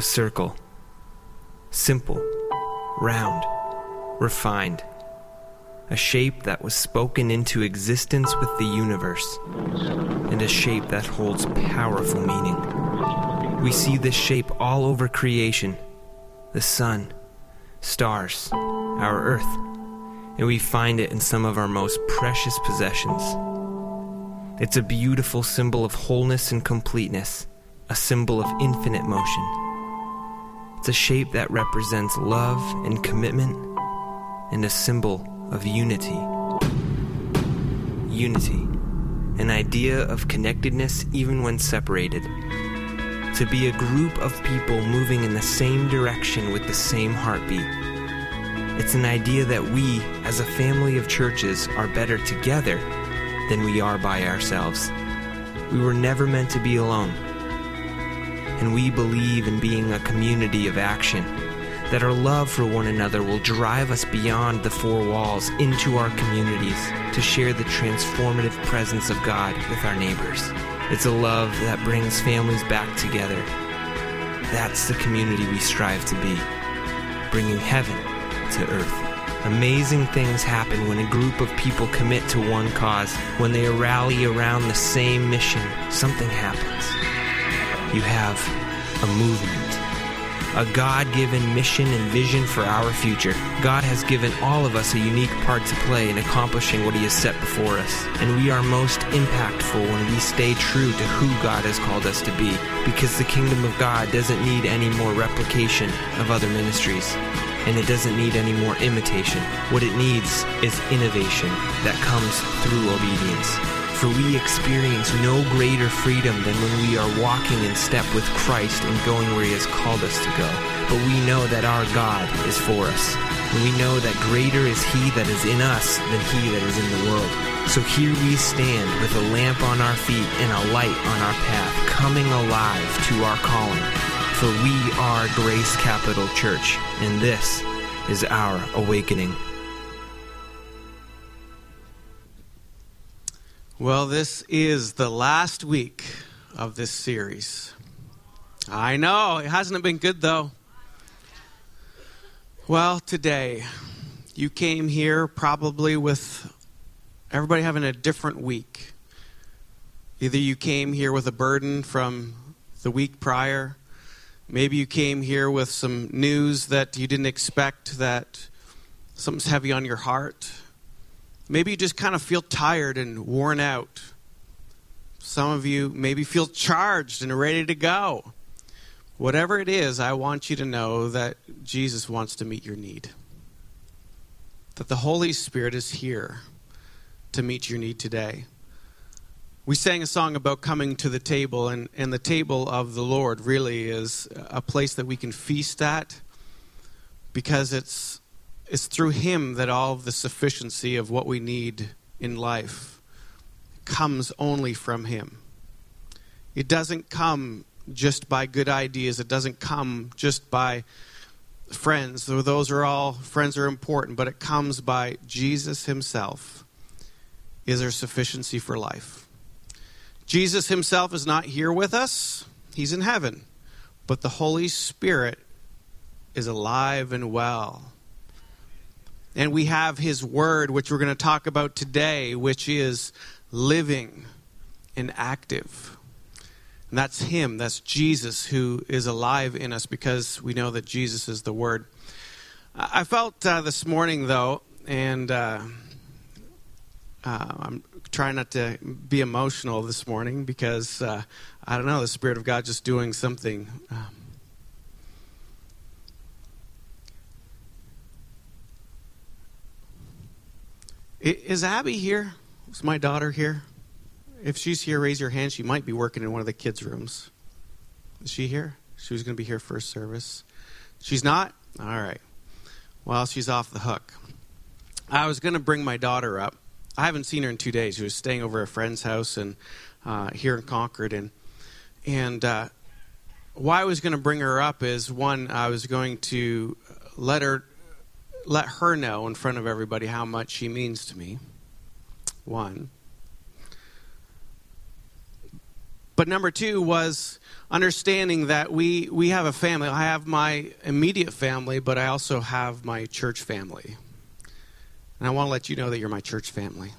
a circle. Simple, round, refined. A shape that was spoken into existence with the universe, and a shape that holds powerful meaning. We see this shape all over creation the sun, stars, our earth, and we find it in some of our most precious possessions. It's a beautiful symbol of wholeness and completeness, a symbol of infinite motion. It's a shape that represents love and commitment, and a symbol of unity. Unity, an idea of connectedness even when separated. To be a group of people moving in the same direction with the same heartbeat. It's an idea that we, as a family of churches, are better together than we are by ourselves. We were never meant to be alone. And we believe in being a community of action, that our love for one another will drive us beyond the four walls into our communities to share the transformative presence of God with our neighbors. It's a love that brings families back together. That's the community we strive to be, bringing heaven to earth. Amazing things happen when a group of people commit to one cause. When they rally around the same mission, something happens. You have a movement a God given mission and vision for our future. God has given all of us a unique part to play in accomplishing what He has set before us. And we are most impactful when we stay true to who God has called us to be, because the kingdom of God doesn't need any more replication of other ministries. And it doesn't need any more imitation. What it needs is innovation that comes through obedience for we experience no greater freedom than when we are walking in step with Christ and going where He has called us to go. But we know that our God is for us, and we know that greater is He that is in us than He that is in the world. So here we stand with a lamp on our feet and a light on our path, coming alive to our calling. For we are Grace Capital Church, and this is our awakening. Well, this is the last week of this series. I know, it hasn't been good though. Well, today, you came here probably with everybody having a different week. Either you came here with a burden from the week prior, maybe you came here with some news that you didn't expect, that something's heavy on your heart Maybe you just kind of feel tired and worn out. Some of you maybe feel charged and ready to go. Whatever it is, I want you to know that Jesus wants to meet your need. That the Holy Spirit is here to meet your need today. We sang a song about coming to the table, and, and the table of the Lord really is a place that we can feast at because it's it's through Him that all the sufficiency of what we need in life comes only from Him. It doesn't come just by good ideas, it doesn't come just by friends, those are all, friends are important, but it comes by Jesus Himself is our sufficiency for life. Jesus Himself is not here with us, He's in heaven, but the Holy Spirit is alive and well and we have his word, which we're going to talk about today, which is living and active. And that's him, that's Jesus who is alive in us because we know that Jesus is the word. I felt uh, this morning, though, and uh, uh, I'm trying not to be emotional this morning because uh, I don't know, the Spirit of God just doing something. Um, Is Abby here? Is my daughter here? If she's here, raise your hand. She might be working in one of the kids' rooms. Is she here? She was going to be here first service. She's not? All right. Well, she's off the hook. I was going to bring my daughter up. I haven't seen her in two days. She was staying over at a friend's house and uh, here in Concord, and and uh, why I was going to bring her up is one, I was going to let her let her know in front of everybody how much she means to me. One. But number two was understanding that we, we have a family. I have my immediate family, but I also have my church family. And I want to let you know that you're my church family.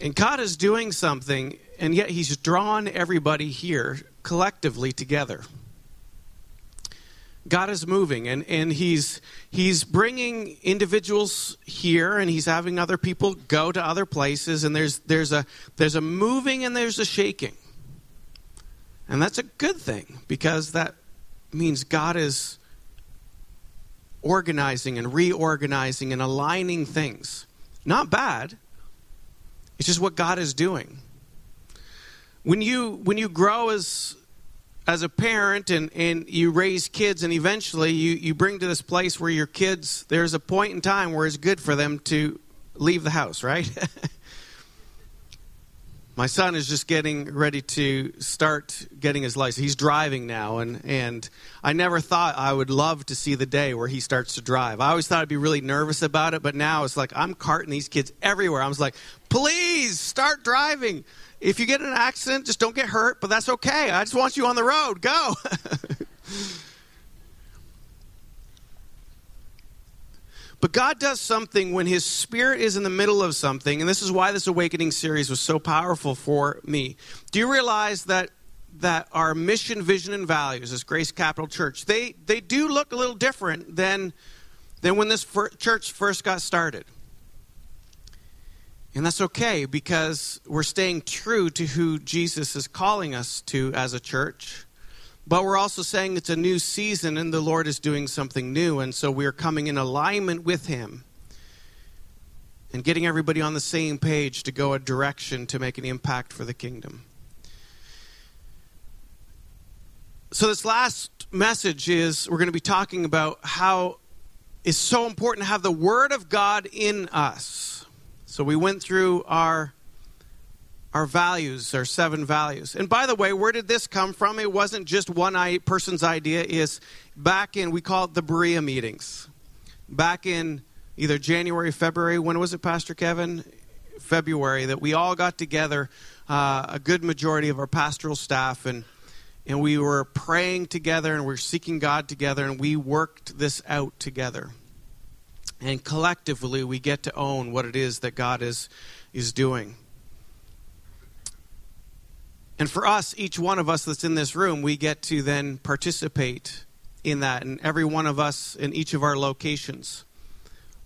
And God is doing something, and yet He's drawn everybody here collectively together. God is moving and, and he's, he's bringing individuals here and he's having other people go to other places and there's, there's, a, there's a moving and there's a shaking. And that's a good thing because that means God is organizing and reorganizing and aligning things. Not bad. It's just what God is doing. When you when you grow as as a parent and, and you raise kids and eventually you, you bring to this place where your kids there's a point in time where it's good for them to leave the house right? My son is just getting ready to start getting his license. He's driving now and, and i never thought i would love to see the day where he starts to drive. I always thought i'd be really nervous about it but now it's like i'm carting these kids everywhere. I was like please start driving if you get in an accident, just don't get hurt, but that's okay. I just want you on the road. Go. But God does something when His Spirit is in the middle of something, and this is why this awakening series was so powerful for me. Do you realize that that our mission, vision, and values as Grace Capital Church they they do look a little different than than when this church first got started? And that's okay because we're staying true to who Jesus is calling us to as a church. But we're also saying it's a new season and the Lord is doing something new. And so we're coming in alignment with Him and getting everybody on the same page to go a direction to make an impact for the kingdom. So, this last message is we're going to be talking about how it's so important to have the Word of God in us so we went through our our values, our seven values. And by the way, where did this come from? It wasn't just one person's idea. Is back in we call it the Berea meetings. Back in either January, February. When was it, Pastor Kevin? February. That we all got together, uh, a good majority of our pastoral staff, and and we were praying together and we we're seeking God together, and we worked this out together. And collectively, we get to own what it is that God is, is doing. And for us, each one of us that's in this room, we get to then participate in that, and every one of us in each of our locations.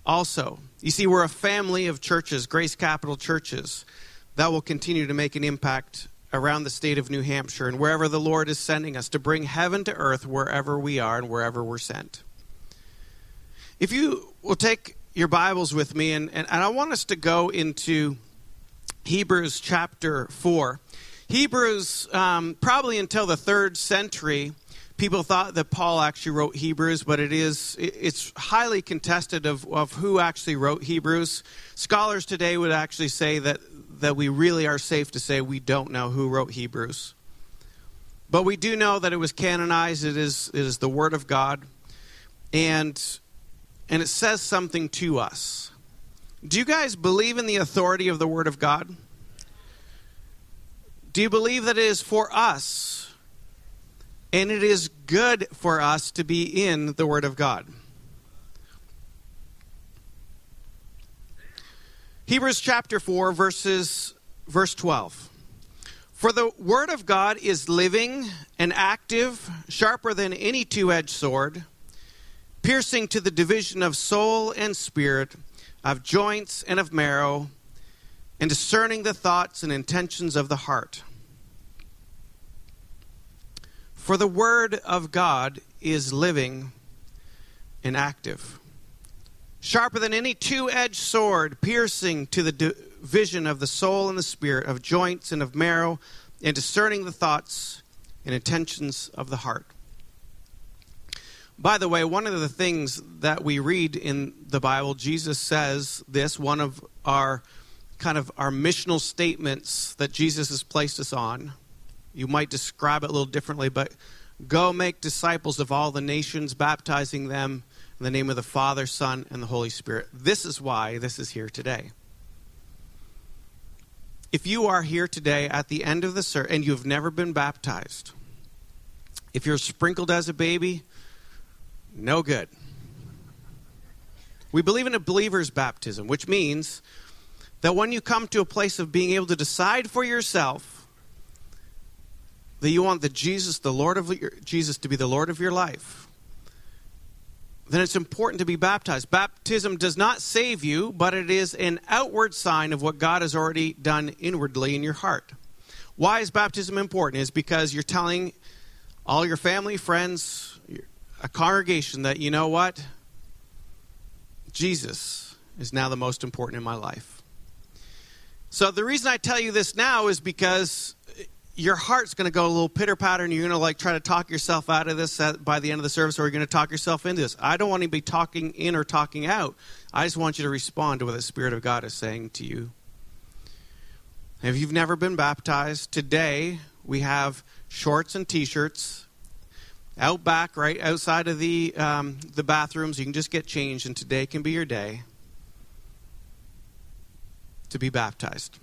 Also, you see, we're a family of churches, Grace Capital churches, that will continue to make an impact around the state of New Hampshire and wherever the Lord is sending us to bring heaven to earth wherever we are and wherever we're sent. If you will take your Bibles with me, and, and, and I want us to go into Hebrews chapter 4. Hebrews, um, probably until the third century, people thought that Paul actually wrote Hebrews, but it is it's highly contested of, of who actually wrote Hebrews. Scholars today would actually say that that we really are safe to say we don't know who wrote Hebrews. But we do know that it was canonized, it is, it is the Word of God. And and it says something to us. Do you guys believe in the authority of the Word of God? Do you believe that it is for us and it is good for us to be in the Word of God? Hebrews chapter 4, verses, verse 12. For the Word of God is living and active, sharper than any two edged sword piercing to the division of soul and spirit, of joints and of marrow, and discerning the thoughts and intentions of the heart. For the word of God is living and active, sharper than any two edged sword, piercing to the division of the soul and the spirit, of joints and of marrow, and discerning the thoughts and intentions of the heart. By the way, one of the things that we read in the Bible, Jesus says this, one of our kind of our missional statements that Jesus has placed us on. You might describe it a little differently, but Go make disciples of all the nations, baptizing them in the name of the Father, Son, and the Holy Spirit. This is why this is here today. If you are here today at the end of the service and you've never been baptized, if you're sprinkled as a baby, no good. We believe in a believer's baptism, which means that when you come to a place of being able to decide for yourself that you want the Jesus, the Lord of your, Jesus to be the Lord of your life, then it's important to be baptized. Baptism does not save you, but it is an outward sign of what God has already done inwardly in your heart. Why is baptism important? Is because you're telling all your family, friends, a congregation that you know what? Jesus is now the most important in my life. So the reason I tell you this now is because your heart's going to go a little pitter patter and you're going to like try to talk yourself out of this at, by the end of the service or you're going to talk yourself into this. I don't want to be talking in or talking out. I just want you to respond to what the Spirit of God is saying to you. If you've never been baptized, today we have shorts and t-shirts out back, right outside of the um, the bathrooms. You can just get changed, and today can be your day to be baptized.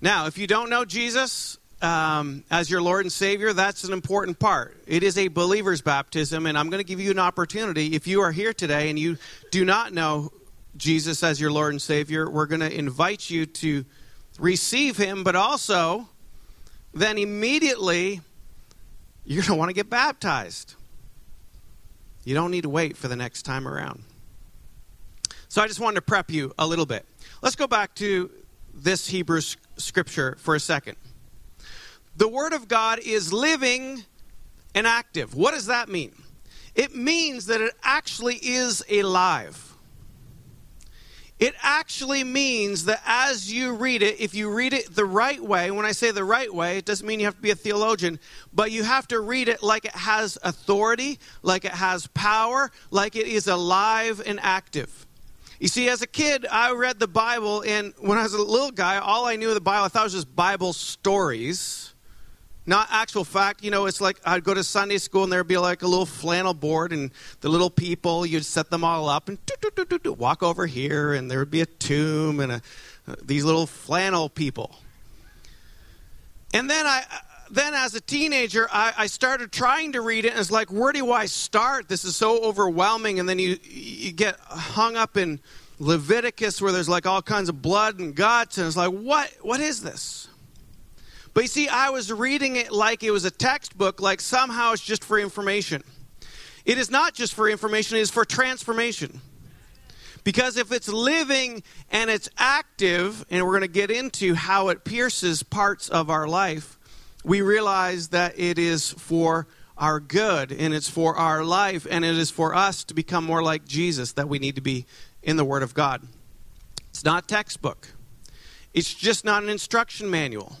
Now, if you don't know Jesus um, as your Lord and Savior, that's an important part. It is a believer's baptism, and I'm going to give you an opportunity. If you are here today and you do not know Jesus as your Lord and Savior, we're going to invite you to receive Him, but also then immediately you're going to want to get baptized. You don't need to wait for the next time around. So I just wanted to prep you a little bit. Let's go back to this Hebrew scripture for a second. The Word of God is living and active. What does that mean? It means that it actually is alive. It actually means that as you read it, if you read it the right way, when I say the right way, it doesn't mean you have to be a theologian, but you have to read it like it has authority, like it has power, like it is alive and active. You see, as a kid, I read the Bible, and when I was a little guy, all I knew of the Bible, I thought was just Bible stories, not actual fact. You know, it's like I'd go to Sunday school, and there'd be like a little flannel board, and the little people, you'd set them all up, and walk over here, and there would be a tomb, and a, uh, these little flannel people. And then I, then as a teenager, I, I, started trying to read it, and it's like, where do I start? This is so overwhelming. And then you, you get hung up in Leviticus where there's like all kinds of blood and guts, and it's like, what, what is this? But you see, I was reading it like it was a textbook, like somehow it's just for information. It is not just for information, it is for transformation. Because if it's living and it's active, and we're going to get into how it pierces parts of our life, we realize that it is for our good and it's for our life and it is for us to become more like Jesus that we need to be in the Word of God. It's not textbook, it's just not an instruction manual.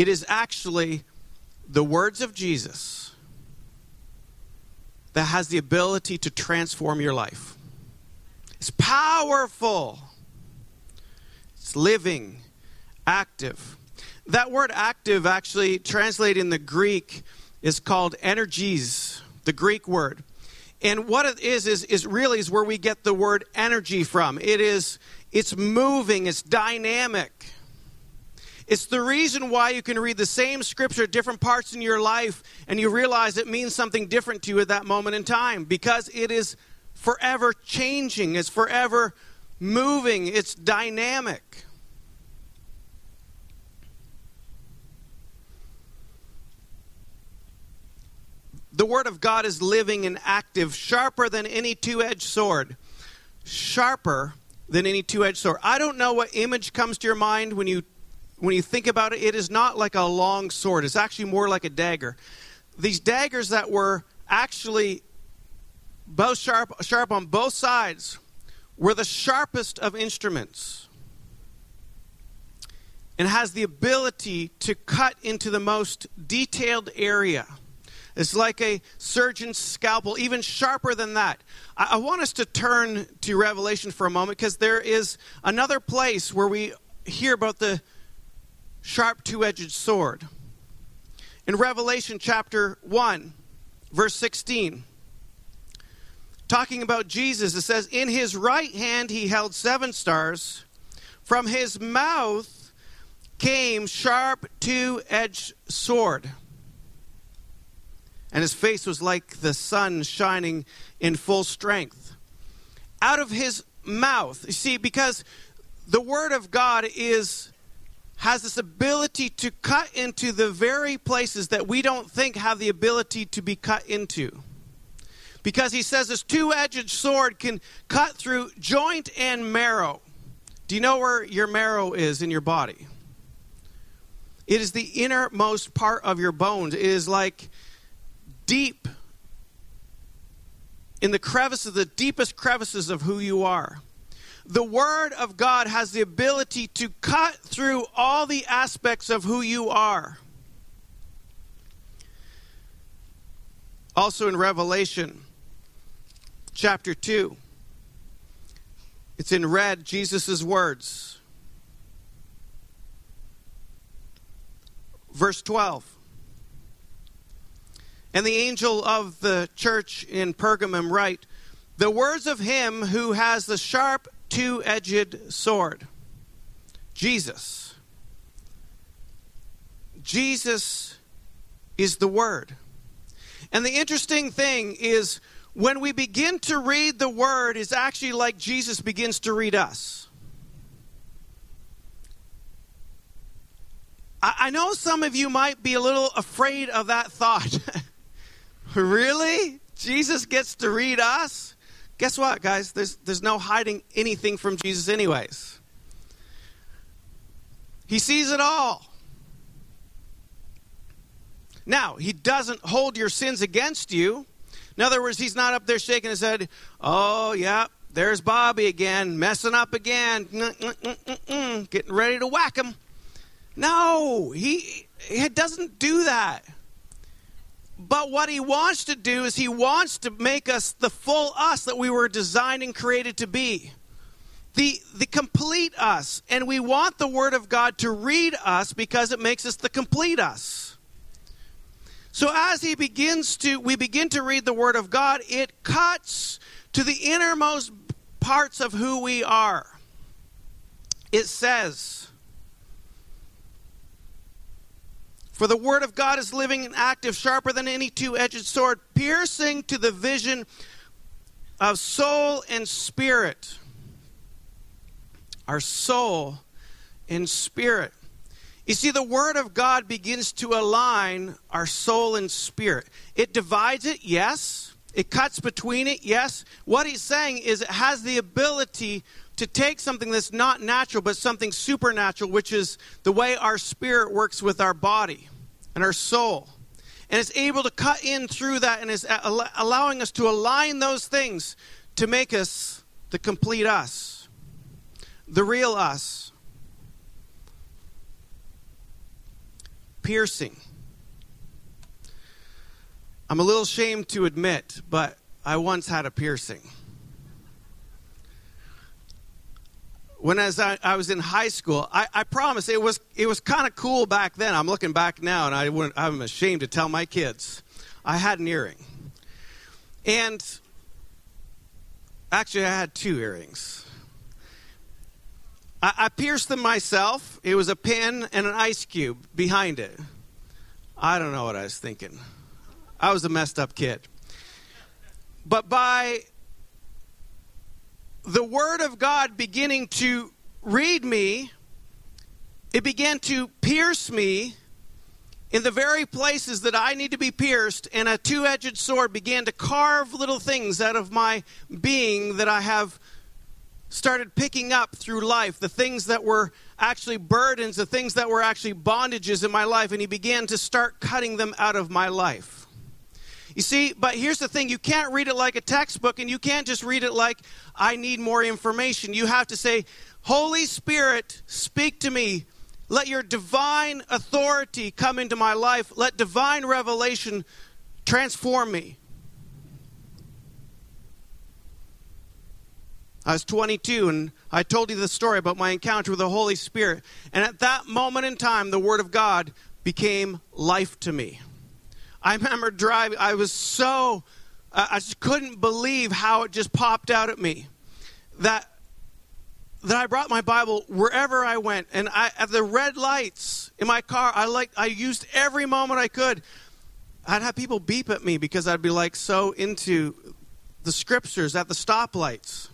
It is actually the words of Jesus that has the ability to transform your life. It's powerful. It's living, active. That word active actually translated in the Greek is called energes, the Greek word. And what it is is is really is where we get the word energy from. It is it's moving, it's dynamic. It's the reason why you can read the same scripture different parts in your life and you realize it means something different to you at that moment in time because it is forever changing, it's forever moving, it's dynamic. The Word of God is living and active, sharper than any two edged sword. Sharper than any two edged sword. I don't know what image comes to your mind when you when you think about it, it is not like a long sword. It's actually more like a dagger. These daggers that were actually both sharp, sharp on both sides were the sharpest of instruments and has the ability to cut into the most detailed area. It's like a surgeon's scalpel, even sharper than that. I, I want us to turn to Revelation for a moment because there is another place where we hear about the sharp two edged sword. In Revelation chapter 1, verse 16, talking about Jesus, it says, In his right hand he held seven stars. From his mouth came sharp two edged sword. And his face was like the sun shining in full strength. Out of his mouth, you see, because the word of God is has this ability to cut into the very places that we don't think have the ability to be cut into because he says this two edged sword can cut through joint and marrow. Do you know where your marrow is in your body? It is the innermost part of your bones. It is like deep in the crevices, the deepest crevices of who you are. The Word of God has the ability to cut through all the aspects of who you are. Also in Revelation chapter 2. It's in red, Jesus' words. Verse 12. And the angel of the church in Pergamum write, The words of him who has the sharp two edged sword. Jesus. Jesus is the Word. And the interesting thing is when we begin to read the Word, is actually like Jesus begins to read us. I, I know some of you might be a little afraid of that thought. really? Jesus gets to read us? Guess what, guys? There's, there's no hiding anything from Jesus, anyways. He sees it all. Now, he doesn't hold your sins against you. In other words, he's not up there shaking his head, oh, yeah, there's Bobby again, messing up again, mm, mm, mm, getting ready to whack him. No, he, he doesn't do that. But what he wants to do is he wants to make us the full us that we were designed and created to be. The, the complete us. And we want the Word of God to read us because it makes us the complete us. So as he begins to, we begin to read the Word of God, it cuts to the innermost parts of who we are. It says, For the Word of God is living and active, sharper than any two edged sword, piercing to the vision of soul and spirit. Our soul and spirit. You see, the Word of God begins to align our soul and spirit. It divides it, yes. It cuts between it, yes. What he's saying is it has the ability to take something that's not natural, but something supernatural, which is the way our spirit works with our body and our soul. And it's able to cut in through that and is allowing us to align those things to make us the complete us, the real us. piercing. I'm a little ashamed to admit, but I once had a piercing. When as I, I was in high school, I, I promise it was it was kind of cool back then. I'm looking back now, and I wouldn't, I'm ashamed to tell my kids I had an earring, and actually I had two earrings. I, I pierced them myself. It was a pin and an ice cube behind it. I don't know what I was thinking. I was a messed up kid. But by the Word of God beginning to read me, it began to pierce me in the very places that I need to be pierced, and a two edged sword began to carve little things out of my being that I have started picking up through life the things that were actually burdens, the things that were actually bondages in my life, and he began to start cutting them out of my life. You see, but here's the thing you can't read it like a textbook, and you can't just read it like, I need more information. You have to say, Holy Spirit, speak to me. Let your divine authority come into my life. Let divine revelation transform me. I was 22 and I told you the story about my encounter with the Holy Spirit. And at that moment in time, the Word of God became life to me. I remember driving, I was so, I just couldn't believe how it just popped out at me that that I brought my Bible wherever I went, and I, at the red lights in my car, I like I used every moment I could. I'd have people beep at me because I'd be like so into the scriptures at the stoplights.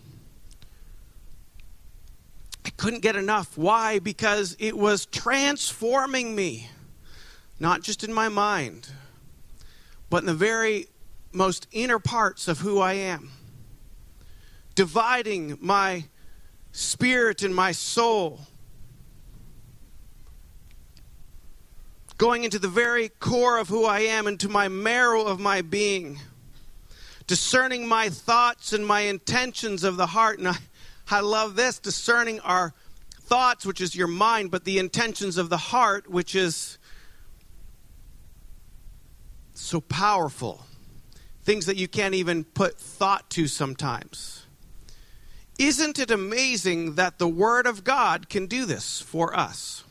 I couldn't get enough. Why? Because it was transforming me, not just in my mind, but in the very most inner parts of who I am, dividing my spirit and my soul. Going into the very core of who I am, into my marrow of my being, discerning my thoughts and my intentions of the heart. And I, I love this discerning our thoughts, which is your mind, but the intentions of the heart, which is so powerful. Things that you can't even put thought to sometimes. Isn't it amazing that the Word of God can do this for us?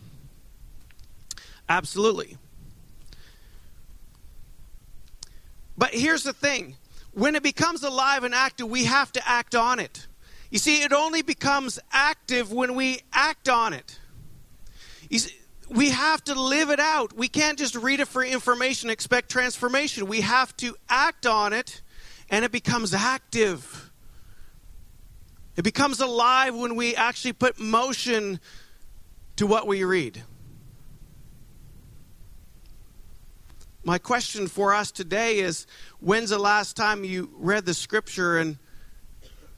Absolutely. But here's the thing when it becomes alive and active, we have to act on it. You see, it only becomes active when we act on it. See, we have to live it out. We can't just read it for information, expect transformation. We have to act on it, and it becomes active. It becomes alive when we actually put motion to what we read. My question for us today is when's the last time you read the scripture and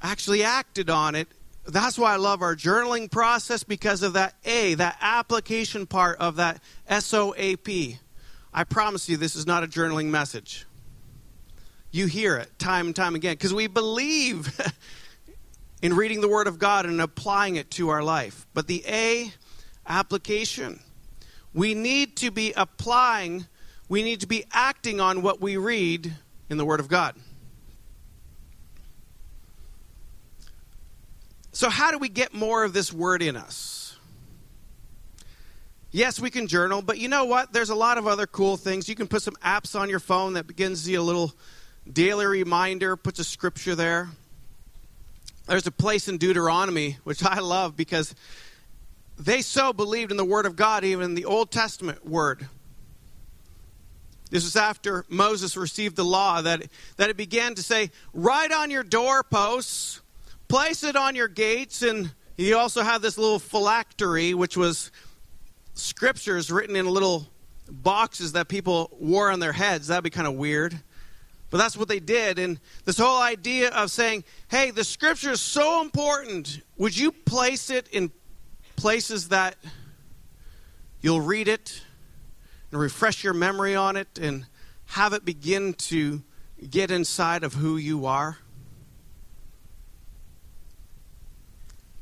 actually acted on it? That's why I love our journaling process because of that A, that application part of that SOAP. I promise you, this is not a journaling message. You hear it time and time again because we believe in reading the Word of God and applying it to our life. But the A, application. We need to be applying, we need to be acting on what we read in the Word of God. So, how do we get more of this Word in us? Yes, we can journal, but you know what? There's a lot of other cool things. You can put some apps on your phone that begins you a little daily reminder, puts a scripture there there's a place in Deuteronomy, which I love because they so believed in the Word of God, even in the Old Testament Word. This was after Moses received the law that, that it began to say, write on your doorposts, place it on your gates, and he also had this little phylactery, which was scriptures written in little boxes that people wore on their heads. That'd be kind of weird. But that's what they did. And this whole idea of saying, hey, the scripture is so important, would you place it in places that you'll read it and refresh your memory on it and have it begin to get inside of who you are?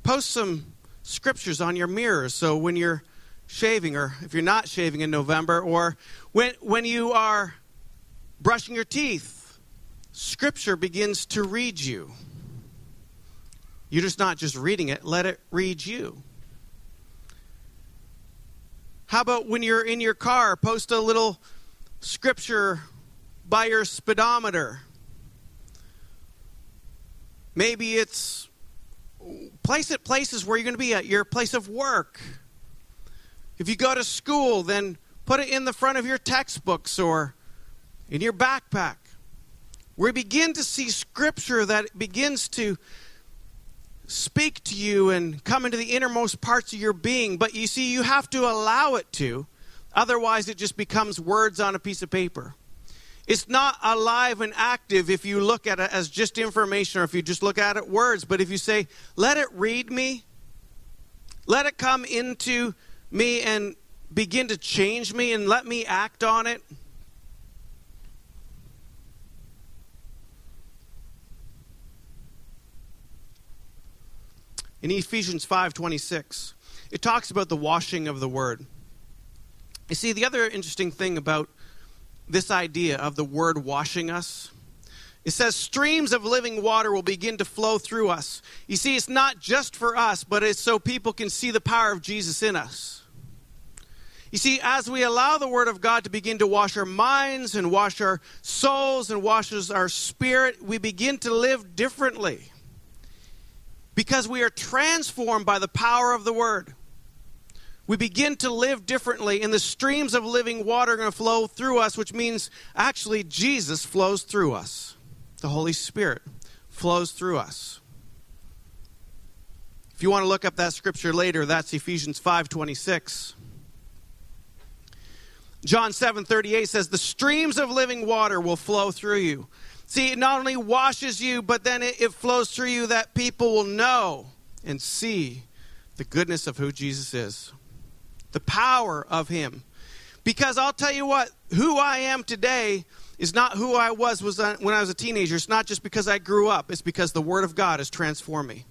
Post some scriptures on your mirror so when you're shaving, or if you're not shaving in November, or when, when you are brushing your teeth, Scripture begins to read you. You're just not just reading it, let it read you. How about when you're in your car, post a little scripture by your speedometer? Maybe it's place it places where you're going to be at your place of work. If you go to school, then put it in the front of your textbooks or in your backpack. We begin to see scripture that begins to speak to you and come into the innermost parts of your being. But you see, you have to allow it to. Otherwise, it just becomes words on a piece of paper. It's not alive and active if you look at it as just information or if you just look at it words. But if you say, let it read me, let it come into me and begin to change me and let me act on it in Ephesians 5:26. It talks about the washing of the word. You see, the other interesting thing about this idea of the word washing us, it says streams of living water will begin to flow through us. You see, it's not just for us, but it's so people can see the power of Jesus in us. You see, as we allow the Word of God to begin to wash our minds and wash our souls and washes our spirit, we begin to live differently because we are transformed by the power of the Word. We begin to live differently, and the streams of living water are going to flow through us, which means actually Jesus flows through us. The Holy Spirit flows through us. If you want to look up that scripture later, that's Ephesians 5:26. John 7:38 says the streams of living water will flow through you. See, it not only washes you, but then it, it flows through you that people will know and see the goodness of who Jesus is. The power of him. Because I'll tell you what, who I am today is not who I was, was uh, when I was a teenager. It's not just because I grew up, it's because the Word of God has transformed me.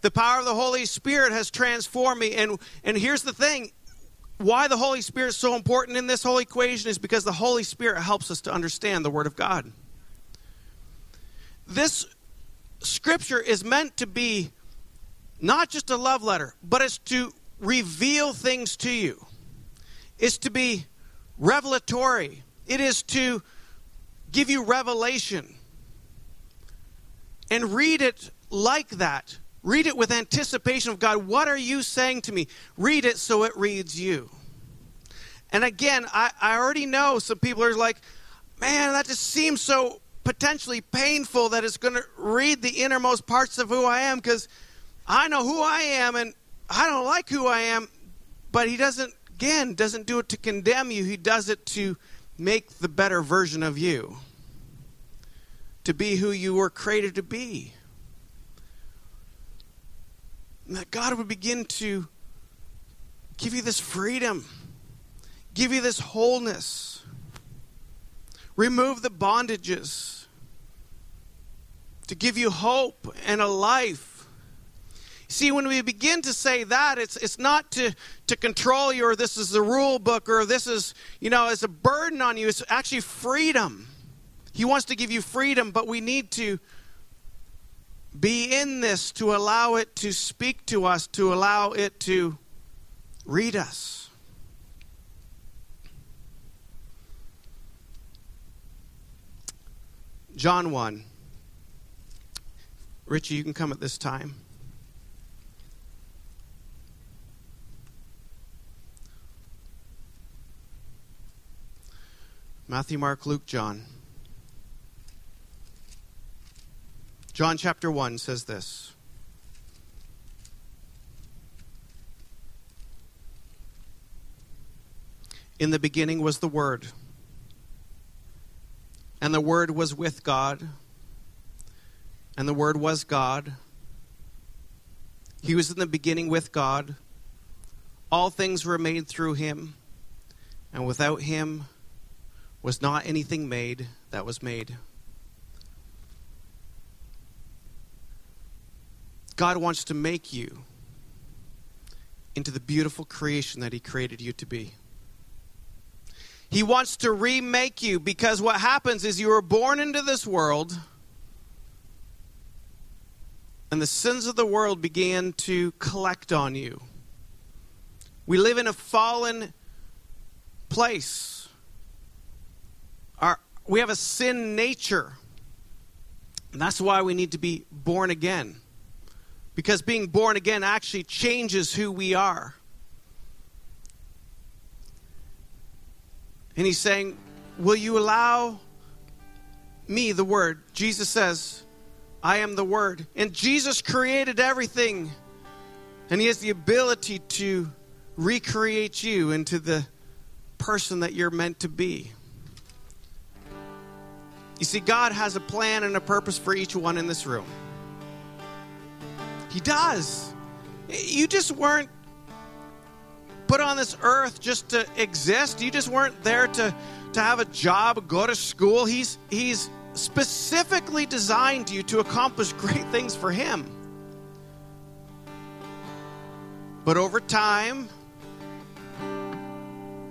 The power of the Holy Spirit has transformed me. And, and here's the thing why the Holy Spirit is so important in this whole equation is because the Holy Spirit helps us to understand the Word of God. This scripture is meant to be not just a love letter, but it's to reveal things to you. It's to be revelatory. It is to give you revelation. And read it like that. Read it with anticipation of God. What are you saying to me? Read it so it reads you. And again, I, I already know some people are like, man, that just seems so potentially painful that it's going to read the innermost parts of who I am because I know who I am and I don't like who I am. But he doesn't, again, doesn't do it to condemn you. He does it to make the better version of you, to be who you were created to be. And that God would begin to give you this freedom, give you this wholeness, remove the bondages, to give you hope and a life See, when we begin to say that, it's, it's not to, to control you or this is the rule book or this is, you know, it's a burden on you. It's actually freedom. He wants to give you freedom, but we need to be in this to allow it to speak to us, to allow it to read us. John 1. Richie, you can come at this time. Matthew, Mark, Luke, John. John chapter 1 says this. In the beginning was the Word, and the Word was with God, and the Word was God. He was in the beginning with God. All things were made through him, and without him was not anything made that was made. God wants to make you into the beautiful creation that He created you to be. He wants to remake you because what happens is you were born into this world and the sins of the world began to collect on you. We live in a fallen place we have a sin nature. And that's why we need to be born again. Because being born again actually changes who we are. And he's saying, Will you allow me, the Word? Jesus says, I am the Word. And Jesus created everything. And he has the ability to recreate you into the person that you're meant to be. You see, God has a plan and a purpose for each one in this room. He does. You just weren't put on this earth just to exist. You just weren't there to, to have a job, go to school. He's, he's specifically designed you to accomplish great things for Him. But over time,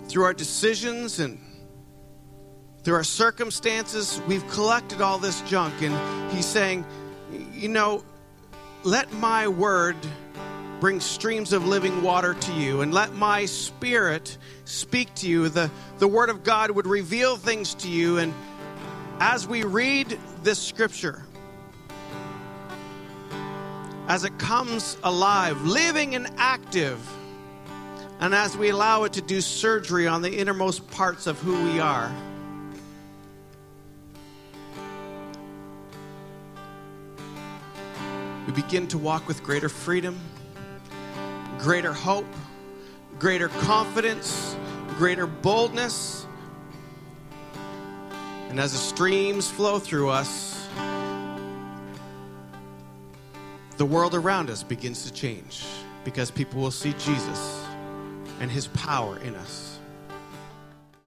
through our decisions and through our circumstances, we've collected all this junk. And he's saying, you know, let my word bring streams of living water to you. And let my spirit speak to you. The, the Word of God would reveal things to you. And as we read this scripture, as it comes alive, living and active, and as we allow it to do surgery on the innermost parts of who we are. We begin to walk with greater freedom, greater hope, greater confidence, greater boldness. And as the streams flow through us, the world around us begins to change because people will see Jesus and his power in us.